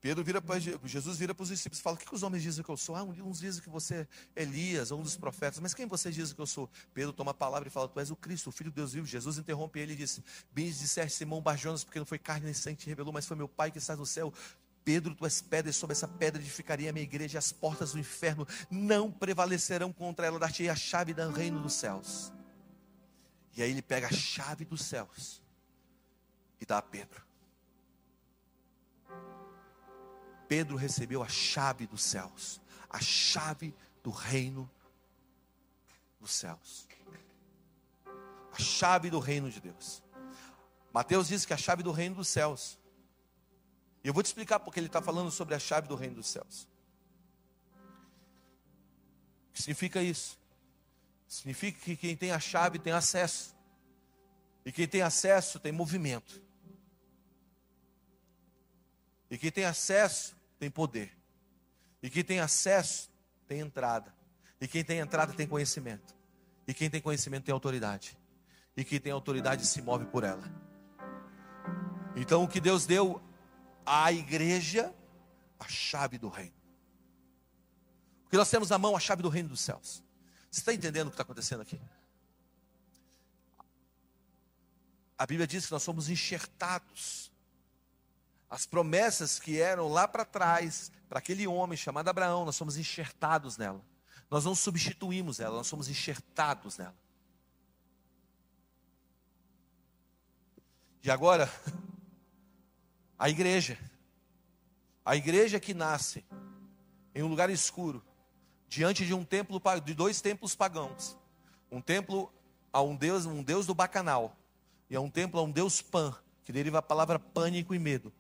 Pedro vira para Jesus vira para os discípulos e fala: O que, que os homens dizem que eu sou? Ah, uns dizem que você é Elias, um dos profetas, mas quem vocês dizem que eu sou? Pedro toma a palavra e fala: Tu és o Cristo, o Filho de Deus vivo. Jesus interrompe ele e diz: Bem disseste, Simão Barjonas, porque não foi carne nem sangue que te revelou, mas foi meu Pai que está no céu. Pedro, tu és pedra, e sobre essa pedra edificaria a minha igreja, e as portas do inferno não prevalecerão contra ela, dar-te a chave do reino dos céus. E aí ele pega a chave dos céus e dá a Pedro. Pedro recebeu a chave dos céus, a chave do reino dos céus. A chave do reino de Deus. Mateus diz que a chave do reino dos céus. E eu vou te explicar porque ele está falando sobre a chave do reino dos céus. O que significa isso? Significa que quem tem a chave tem acesso. E quem tem acesso tem movimento. E quem tem acesso tem poder. E quem tem acesso tem entrada. E quem tem entrada tem conhecimento. E quem tem conhecimento tem autoridade. E quem tem autoridade se move por ela. Então o que Deus deu à igreja, a chave do reino. Porque nós temos na mão a chave do reino dos céus. Você está entendendo o que está acontecendo aqui? A Bíblia diz que nós somos enxertados. As promessas que eram lá para trás, para aquele homem chamado Abraão, nós somos enxertados nela. Nós não substituímos ela, nós somos enxertados nela. E agora, a igreja. A igreja que nasce em um lugar escuro, diante de um templo de dois templos pagãos. Um templo a um deus, um deus do bacanal, e a um templo a um deus pan, que deriva a palavra pânico e medo.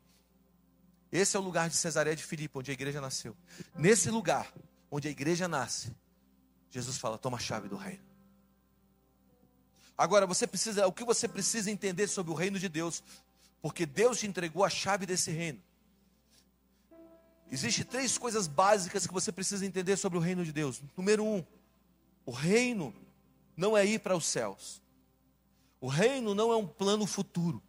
Esse é o lugar de Cesareia de Filipe, onde a igreja nasceu. Nesse lugar, onde a igreja nasce, Jesus fala: toma a chave do reino. Agora, você precisa, o que você precisa entender sobre o reino de Deus, porque Deus te entregou a chave desse reino. Existem três coisas básicas que você precisa entender sobre o reino de Deus. Número um, o reino não é ir para os céus. O reino não é um plano futuro.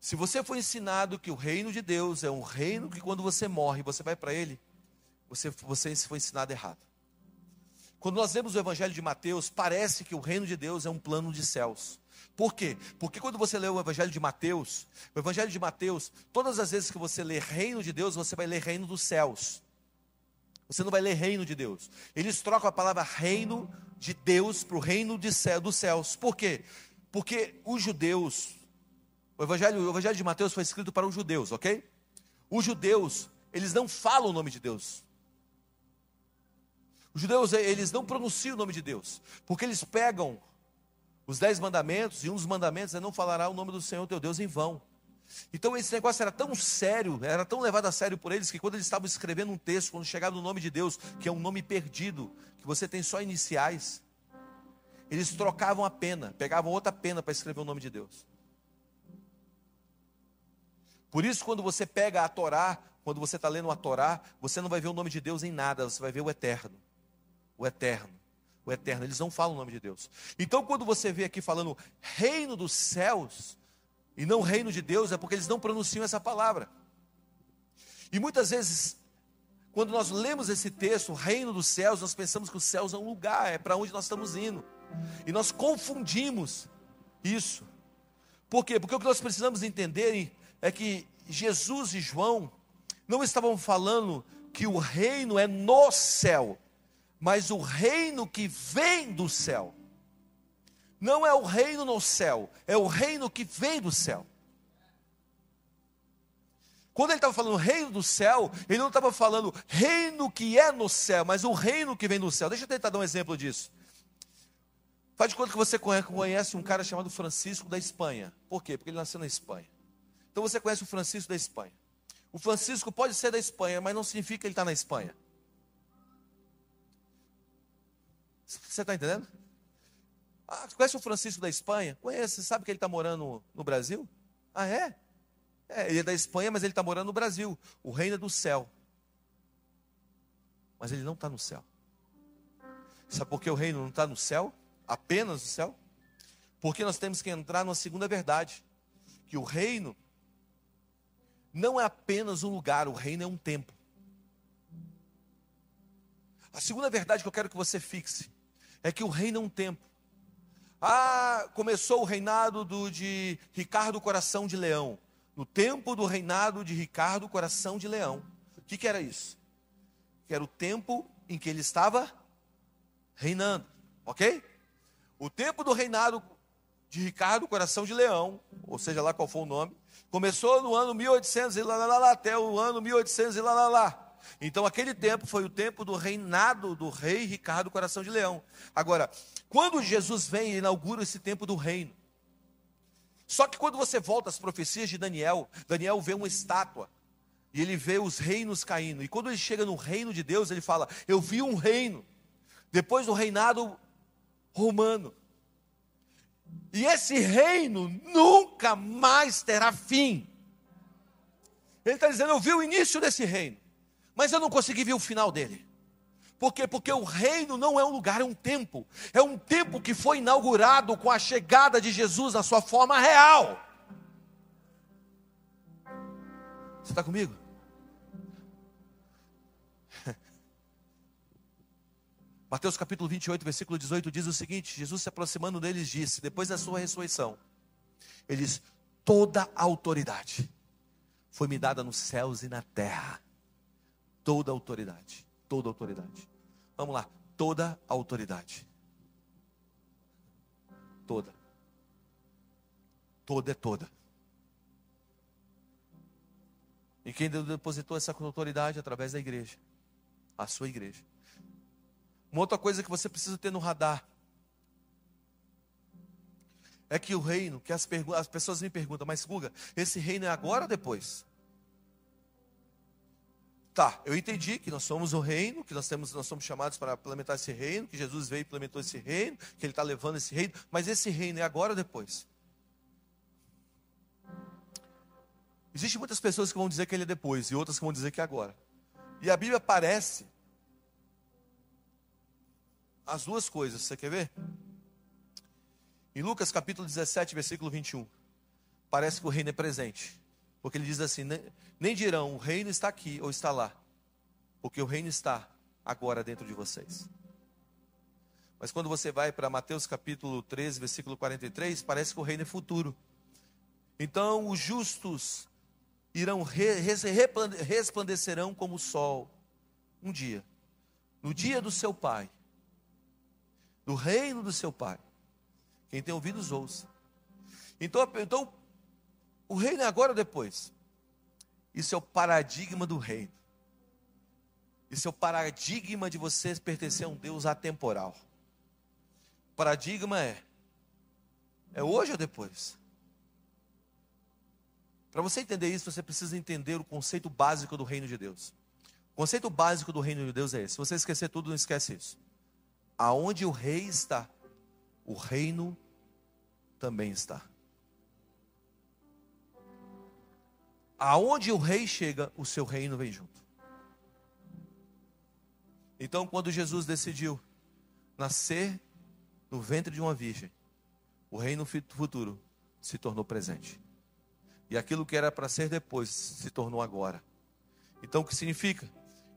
Se você foi ensinado que o reino de Deus é um reino que quando você morre, você vai para ele, você, você foi ensinado errado. Quando nós lemos o Evangelho de Mateus, parece que o reino de Deus é um plano de céus. Por quê? Porque quando você lê o Evangelho de Mateus, o Evangelho de Mateus, todas as vezes que você lê reino de Deus, você vai ler reino dos céus. Você não vai ler reino de Deus. Eles trocam a palavra reino de Deus para o reino de céu, dos céus. Por quê? Porque os judeus, o evangelho, o evangelho de Mateus foi escrito para os judeus, ok? Os judeus, eles não falam o nome de Deus. Os judeus, eles não pronunciam o nome de Deus, porque eles pegam os dez mandamentos, e um dos mandamentos é não falará o nome do Senhor teu Deus em vão. Então esse negócio era tão sério, era tão levado a sério por eles, que quando eles estavam escrevendo um texto, quando chegava no nome de Deus, que é um nome perdido, que você tem só iniciais, eles trocavam a pena, pegavam outra pena para escrever o nome de Deus. Por isso, quando você pega a Torá, quando você está lendo a Torá, você não vai ver o nome de Deus em nada, você vai ver o eterno. O eterno o eterno, eles não falam o nome de Deus. Então, quando você vê aqui falando reino dos céus, e não reino de Deus, é porque eles não pronunciam essa palavra. E muitas vezes, quando nós lemos esse texto, reino dos céus, nós pensamos que os céus é um lugar, é para onde nós estamos indo. E nós confundimos isso. Por quê? Porque o que nós precisamos entender é que Jesus e João não estavam falando que o reino é no céu, mas o reino que vem do céu. Não é o reino no céu, é o reino que vem do céu. Quando ele estava falando reino do céu, ele não estava falando reino que é no céu, mas o reino que vem do céu. Deixa eu tentar dar um exemplo disso. Faz de conta que você conhece um cara chamado Francisco da Espanha. Por quê? Porque ele nasceu na Espanha. Então você conhece o Francisco da Espanha. O Francisco pode ser da Espanha, mas não significa que ele está na Espanha. Você está entendendo? Ah, conhece o Francisco da Espanha? Conhece, sabe que ele está morando no Brasil? Ah, é? É, ele é da Espanha, mas ele está morando no Brasil. O reino é do céu. Mas ele não está no céu. Sabe por que o reino não está no céu? Apenas no céu? Porque nós temos que entrar numa segunda verdade. Que o reino não é apenas um lugar, o reino é um tempo. A segunda verdade que eu quero que você fixe é que o reino é um tempo. Ah, começou o reinado do, de Ricardo Coração de Leão no tempo do reinado de Ricardo Coração de Leão. O que, que era isso? Que era o tempo em que ele estava reinando, ok? O tempo do reinado de Ricardo Coração de Leão, ou seja lá qual for o nome, começou no ano 1800 e lá, lá, lá, lá até o ano 1800 e lá, lá, lá. Então aquele tempo foi o tempo do reinado do rei Ricardo Coração de Leão. Agora, quando Jesus vem e inaugura esse tempo do reino, só que quando você volta às profecias de Daniel, Daniel vê uma estátua e ele vê os reinos caindo. E quando ele chega no reino de Deus, ele fala: Eu vi um reino, depois do reinado romano. E esse reino nunca mais terá fim. Ele está dizendo: Eu vi o início desse reino, mas eu não consegui ver o final dele. Por quê? Porque o reino não é um lugar, é um tempo. É um tempo que foi inaugurado com a chegada de Jesus na sua forma real. Você está comigo? Mateus capítulo 28, versículo 18 diz o seguinte: Jesus se aproximando deles disse, depois da sua ressurreição, ele diz: toda autoridade foi me dada nos céus e na terra. Toda autoridade toda autoridade. Vamos lá, toda autoridade. Toda. Toda é toda. E quem depositou essa autoridade através da igreja? A sua igreja. Uma outra coisa que você precisa ter no radar é que o reino, que as, as pessoas me perguntam, mas Guga, esse reino é agora ou depois? Tá, eu entendi que nós somos o reino, que nós, temos, nós somos chamados para implementar esse reino, que Jesus veio e implementou esse reino, que Ele está levando esse reino, mas esse reino é agora ou depois? Existem muitas pessoas que vão dizer que ele é depois e outras que vão dizer que é agora. E a Bíblia parece as duas coisas. Você quer ver? Em Lucas capítulo 17, versículo 21, parece que o reino é presente. Porque ele diz assim: nem dirão o reino está aqui ou está lá, porque o reino está agora dentro de vocês. Mas quando você vai para Mateus capítulo 13, versículo 43, parece que o reino é futuro. Então os justos irão resplandecerão como o sol um dia, no dia do seu Pai, do reino do seu Pai. Quem tem ouvidos ouça. Então, então o reino é agora ou depois? Isso é o paradigma do reino. Isso é o paradigma de você pertencer a um Deus atemporal. O paradigma é: é hoje ou depois? Para você entender isso, você precisa entender o conceito básico do reino de Deus. O conceito básico do reino de Deus é esse. Se você esquecer tudo, não esquece isso. Aonde o rei está, o reino também está. Aonde o rei chega, o seu reino vem junto. Então, quando Jesus decidiu nascer no ventre de uma virgem, o reino futuro se tornou presente. E aquilo que era para ser depois se tornou agora. Então, o que significa?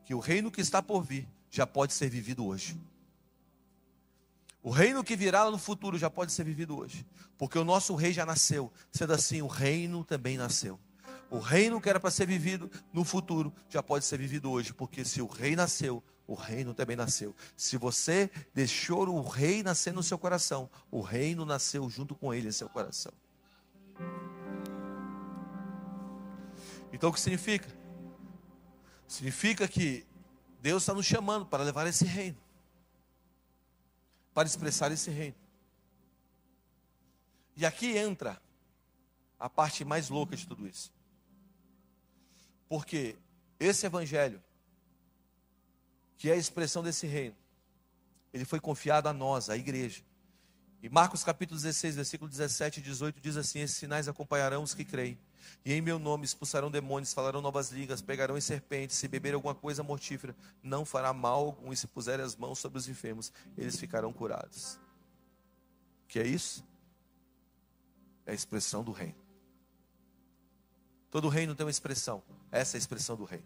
Que o reino que está por vir já pode ser vivido hoje. O reino que virá no futuro já pode ser vivido hoje. Porque o nosso rei já nasceu. Sendo assim, o reino também nasceu. O reino que era para ser vivido no futuro já pode ser vivido hoje, porque se o rei nasceu, o reino também nasceu. Se você deixou o rei nascer no seu coração, o reino nasceu junto com ele em seu coração. Então o que significa? Significa que Deus está nos chamando para levar esse reino, para expressar esse reino. E aqui entra a parte mais louca de tudo isso. Porque esse evangelho, que é a expressão desse reino, ele foi confiado a nós, a igreja. E Marcos capítulo 16, versículo 17 e 18 diz assim: Esses sinais acompanharão os que creem. E em meu nome expulsarão demônios, falarão novas línguas, pegarão em serpentes, se beberem alguma coisa mortífera, não fará mal algum, e se puserem as mãos sobre os enfermos, eles ficarão curados. Que é isso? É a expressão do reino. Todo reino tem uma expressão. Essa é a expressão do reino.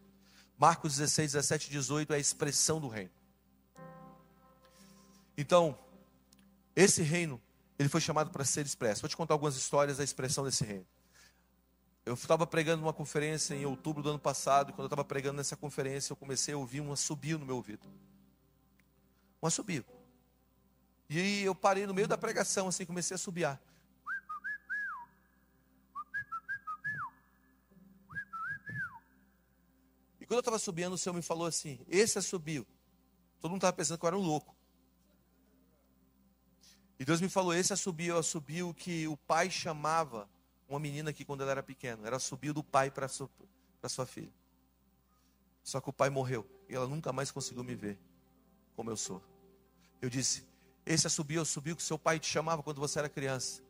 Marcos 16, 17 e 18 é a expressão do reino. Então, esse reino, ele foi chamado para ser expresso. Vou te contar algumas histórias da expressão desse reino. Eu estava pregando numa conferência em outubro do ano passado, e quando eu estava pregando nessa conferência, eu comecei a ouvir um assobio no meu ouvido. Um assobio. E eu parei no meio da pregação, assim, comecei a subiar. Quando eu estava subindo, o Senhor me falou assim: esse assobio. Todo mundo estava pensando que eu era um louco. E Deus me falou: esse assobio é assobio que o pai chamava uma menina que quando ela era pequena, era subiu do pai para sua, sua filha. Só que o pai morreu e ela nunca mais conseguiu me ver como eu sou. Eu disse: Esse assobio, subiu que seu pai te chamava quando você era criança.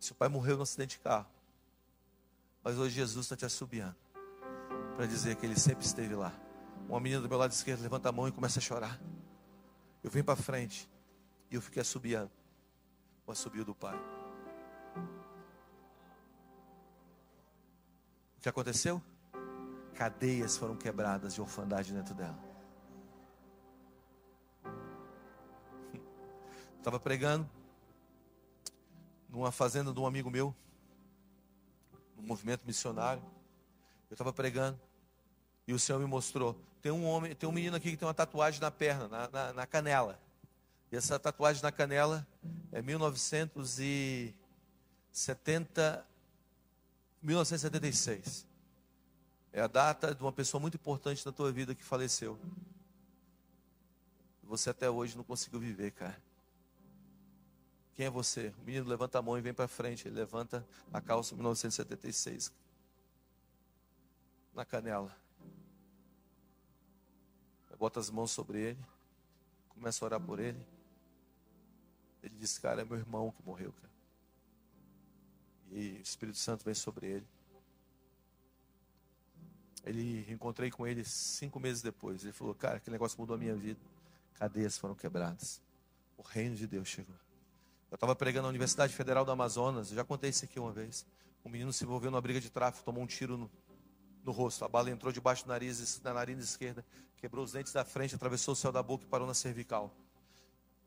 Seu pai morreu no acidente de carro. Mas hoje Jesus está te assobiando para dizer que ele sempre esteve lá. Uma menina do meu lado esquerdo levanta a mão e começa a chorar. Eu vim para frente e eu fiquei assobiando. O assobio do pai. O que aconteceu? Cadeias foram quebradas de orfandade dentro dela. Estava pregando numa fazenda de um amigo meu, no movimento missionário. Eu estava pregando e o Senhor me mostrou. Tem um homem, tem um menino aqui que tem uma tatuagem na perna, na, na, na canela. E essa tatuagem na canela é 1900 e 70, 1976. É a data de uma pessoa muito importante na tua vida que faleceu. Você até hoje não conseguiu viver, cara. Quem é você? O menino levanta a mão e vem para frente. Ele levanta a calça 1976. Na canela. Bota as mãos sobre ele. Começa a orar por ele. Ele diz, cara, é meu irmão que morreu, cara. E o Espírito Santo vem sobre ele. Ele encontrei com ele cinco meses depois. Ele falou, cara, aquele negócio mudou a minha vida. Cadeias foram quebradas. O reino de Deus chegou. Eu estava pregando na Universidade Federal do Amazonas, eu já contei isso aqui uma vez. Um menino se envolveu numa briga de tráfico, tomou um tiro no, no rosto. A bala entrou debaixo do nariz, na narina esquerda, quebrou os dentes da frente, atravessou o céu da boca e parou na cervical.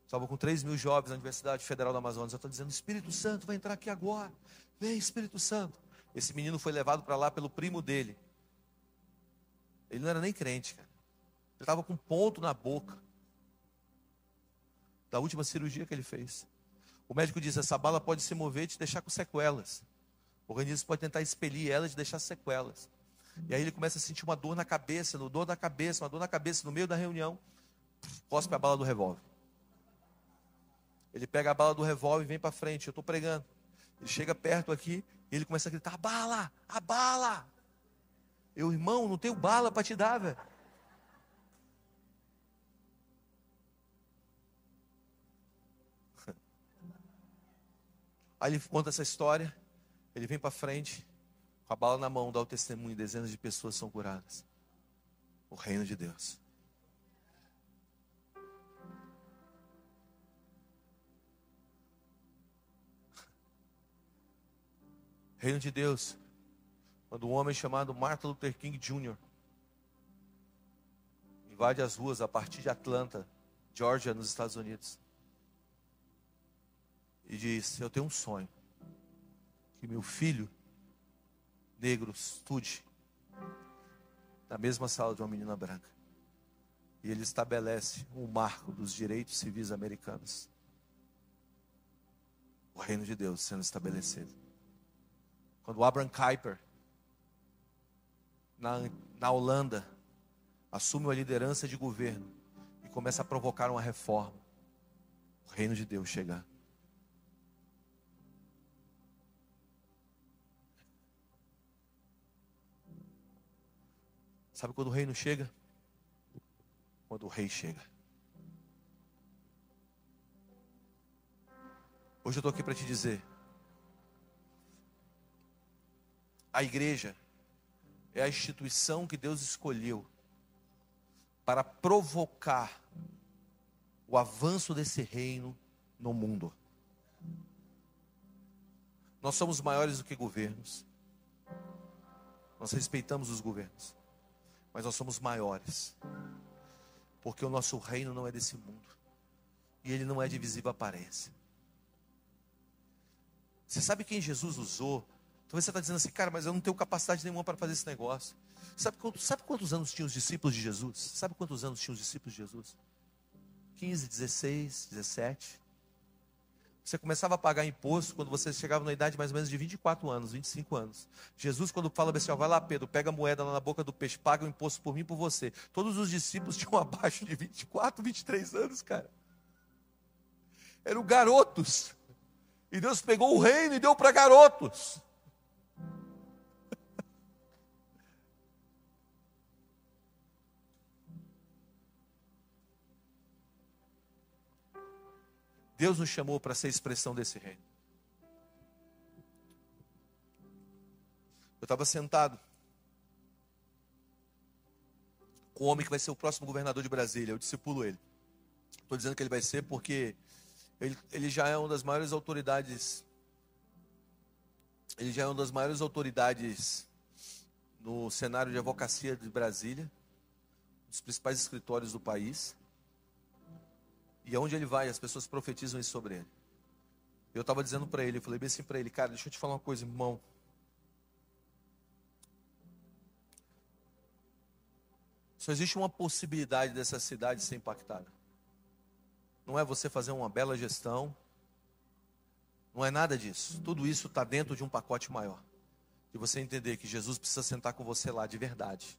Estava com 3 mil jovens na Universidade Federal do Amazonas. Eu estou dizendo, Espírito Santo vai entrar aqui agora. Vem, Espírito Santo. Esse menino foi levado para lá pelo primo dele. Ele não era nem crente, cara. Ele estava com ponto na boca. Da última cirurgia que ele fez. O médico disse: essa bala pode se mover e te deixar com sequelas. O organismo pode tentar expelir ela e te deixar sequelas. E aí ele começa a sentir uma dor na cabeça, uma dor na cabeça, uma dor na cabeça no meio da reunião. Cospe a bala do revólver. Ele pega a bala do revólver e vem para frente. Eu estou pregando. Ele chega perto aqui e ele começa a gritar: a bala, a bala. Eu, irmão, não tenho bala para te dar, velho. Aí ele conta essa história. Ele vem para frente, com a bala na mão, dá o testemunho. Dezenas de pessoas são curadas. O reino de Deus. Reino de Deus. Quando um homem chamado Martin Luther King Jr. invade as ruas a partir de Atlanta, Georgia, nos Estados Unidos. E diz: Eu tenho um sonho. Que meu filho negro estude na mesma sala de uma menina branca. E ele estabelece um marco dos direitos civis americanos. O reino de Deus sendo estabelecido. Quando Abraham Kuyper, na, na Holanda, assume a liderança de governo e começa a provocar uma reforma, o reino de Deus chegar. Sabe quando o reino chega? Quando o rei chega. Hoje eu estou aqui para te dizer: a igreja é a instituição que Deus escolheu para provocar o avanço desse reino no mundo. Nós somos maiores do que governos. Nós respeitamos os governos mas nós somos maiores, porque o nosso reino não é desse mundo, e ele não é de visível aparência. Você sabe quem Jesus usou? Talvez você está dizendo assim, cara, mas eu não tenho capacidade nenhuma para fazer esse negócio. Sabe, sabe quantos anos tinham os discípulos de Jesus? Sabe quantos anos tinham os discípulos de Jesus? 15, 16, 17. Você começava a pagar imposto quando você chegava na idade mais ou menos de 24 anos, 25 anos. Jesus, quando fala assim, ó, vai lá, Pedro, pega a moeda lá na boca do peixe, paga o imposto por mim e por você. Todos os discípulos tinham abaixo de 24, 23 anos, cara. Eram garotos. E Deus pegou o reino e deu para garotos. Deus nos chamou para ser expressão desse reino. Eu estava sentado com o homem que vai ser o próximo governador de Brasília, eu discipulo ele. Estou dizendo que ele vai ser porque ele, ele já é uma das maiores autoridades. Ele já é uma das maiores autoridades no cenário de advocacia de Brasília, um dos principais escritórios do país. E aonde ele vai, as pessoas profetizam isso sobre ele. Eu estava dizendo para ele, eu falei bem assim para ele, cara, deixa eu te falar uma coisa, irmão. Só existe uma possibilidade dessa cidade ser impactada. Não é você fazer uma bela gestão, não é nada disso. Tudo isso está dentro de um pacote maior. E você entender que Jesus precisa sentar com você lá de verdade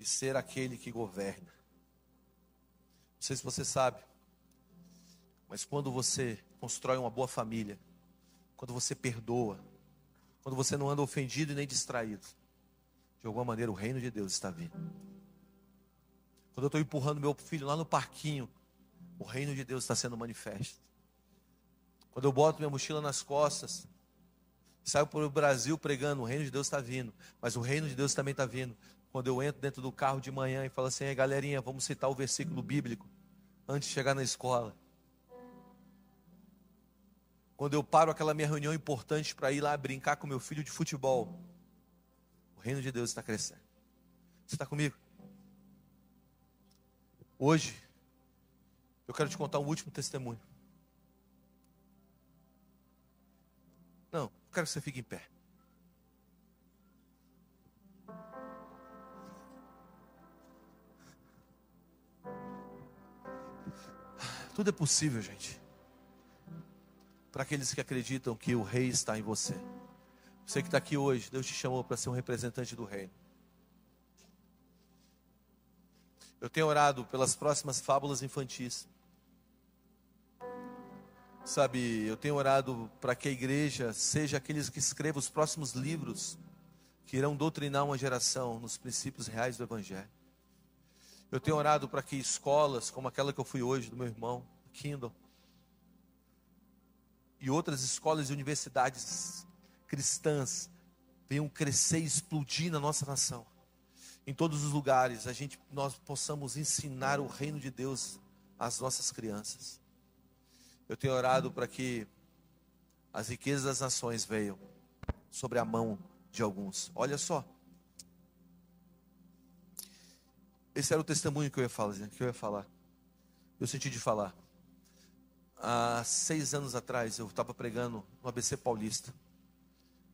e ser aquele que governa. Não sei se você sabe, mas quando você constrói uma boa família, quando você perdoa, quando você não anda ofendido e nem distraído, de alguma maneira o reino de Deus está vindo. Quando eu estou empurrando meu filho lá no parquinho, o reino de Deus está sendo manifesto. Quando eu boto minha mochila nas costas, saio para o Brasil pregando, o reino de Deus está vindo, mas o reino de Deus também está vindo. Quando eu entro dentro do carro de manhã e falo assim, galerinha, vamos citar o versículo bíblico antes de chegar na escola. Quando eu paro aquela minha reunião importante para ir lá brincar com meu filho de futebol, o reino de Deus está crescendo. Você está comigo? Hoje, eu quero te contar um último testemunho. Não, eu quero que você fique em pé. Tudo é possível, gente para aqueles que acreditam que o rei está em você. Você que está aqui hoje, Deus te chamou para ser um representante do reino. Eu tenho orado pelas próximas fábulas infantis. Sabe, eu tenho orado para que a igreja seja aqueles que escrevam os próximos livros que irão doutrinar uma geração nos princípios reais do Evangelho. Eu tenho orado para que escolas, como aquela que eu fui hoje, do meu irmão, Kindle, e outras escolas e universidades cristãs venham crescer e explodir na nossa nação. Em todos os lugares, a gente nós possamos ensinar o reino de Deus às nossas crianças. Eu tenho orado para que as riquezas das nações venham sobre a mão de alguns. Olha só. Esse era o testemunho que eu ia falar, que eu ia falar. Eu senti de falar há seis anos atrás, eu estava pregando no ABC Paulista.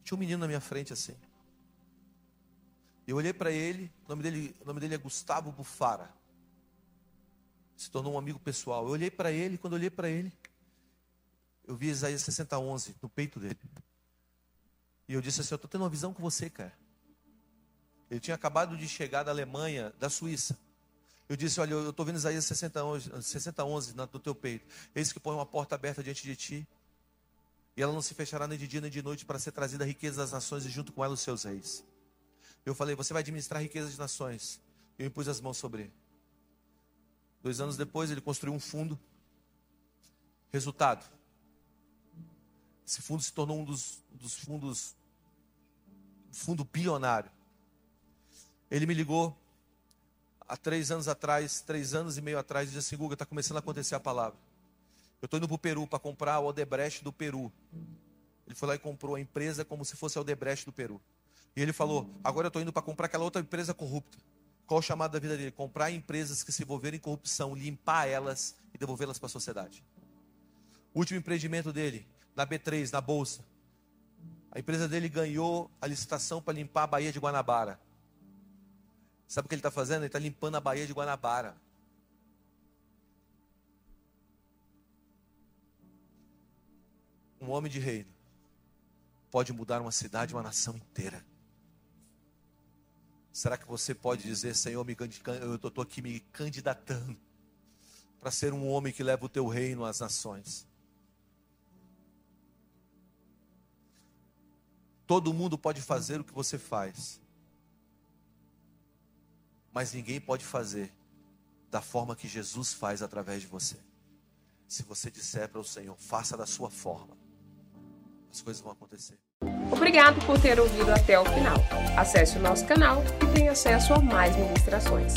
Tinha um menino na minha frente assim. Eu olhei para ele, o nome dele, o nome dele é Gustavo Bufara. Se tornou um amigo pessoal. Eu olhei para ele, quando eu olhei para ele, eu vi Isaías 60, 11 no peito dele. E eu disse assim: Eu estou tendo uma visão com você, cara. Ele tinha acabado de chegar da Alemanha, da Suíça. Eu disse: Olha, eu estou vendo Isaías 60, 11, 60, 11 no teu peito. Eis que põe uma porta aberta diante de ti. E ela não se fechará nem de dia nem de noite para ser trazida a riqueza das nações e junto com ela os seus reis. Eu falei: Você vai administrar a riqueza das nações. Eu impus as mãos sobre ele. Dois anos depois, ele construiu um fundo. Resultado: esse fundo se tornou um dos, dos fundos, fundo bilionário. Ele me ligou há três anos atrás, três anos e meio atrás, disse assim: Guga, está começando a acontecer a palavra. Eu estou indo para o Peru para comprar o Odebrecht do Peru. Ele foi lá e comprou a empresa como se fosse a Odebrecht do Peru. E ele falou: agora eu estou indo para comprar aquela outra empresa corrupta. Qual o chamado da vida dele? Comprar empresas que se envolverem em corrupção, limpar elas e devolvê-las para a sociedade. O último empreendimento dele, na B3, na Bolsa. A empresa dele ganhou a licitação para limpar a Baía de Guanabara. Sabe o que ele está fazendo? Ele está limpando a Baía de Guanabara. Um homem de reino pode mudar uma cidade, uma nação inteira. Será que você pode dizer, Senhor, eu estou aqui me candidatando para ser um homem que leva o teu reino às nações? Todo mundo pode fazer o que você faz, mas ninguém pode fazer da forma que Jesus faz através de você. Se você disser para o Senhor, faça da sua forma, as coisas vão acontecer. Obrigado por ter ouvido até o final. Acesse o nosso canal e tenha acesso a mais ministrações.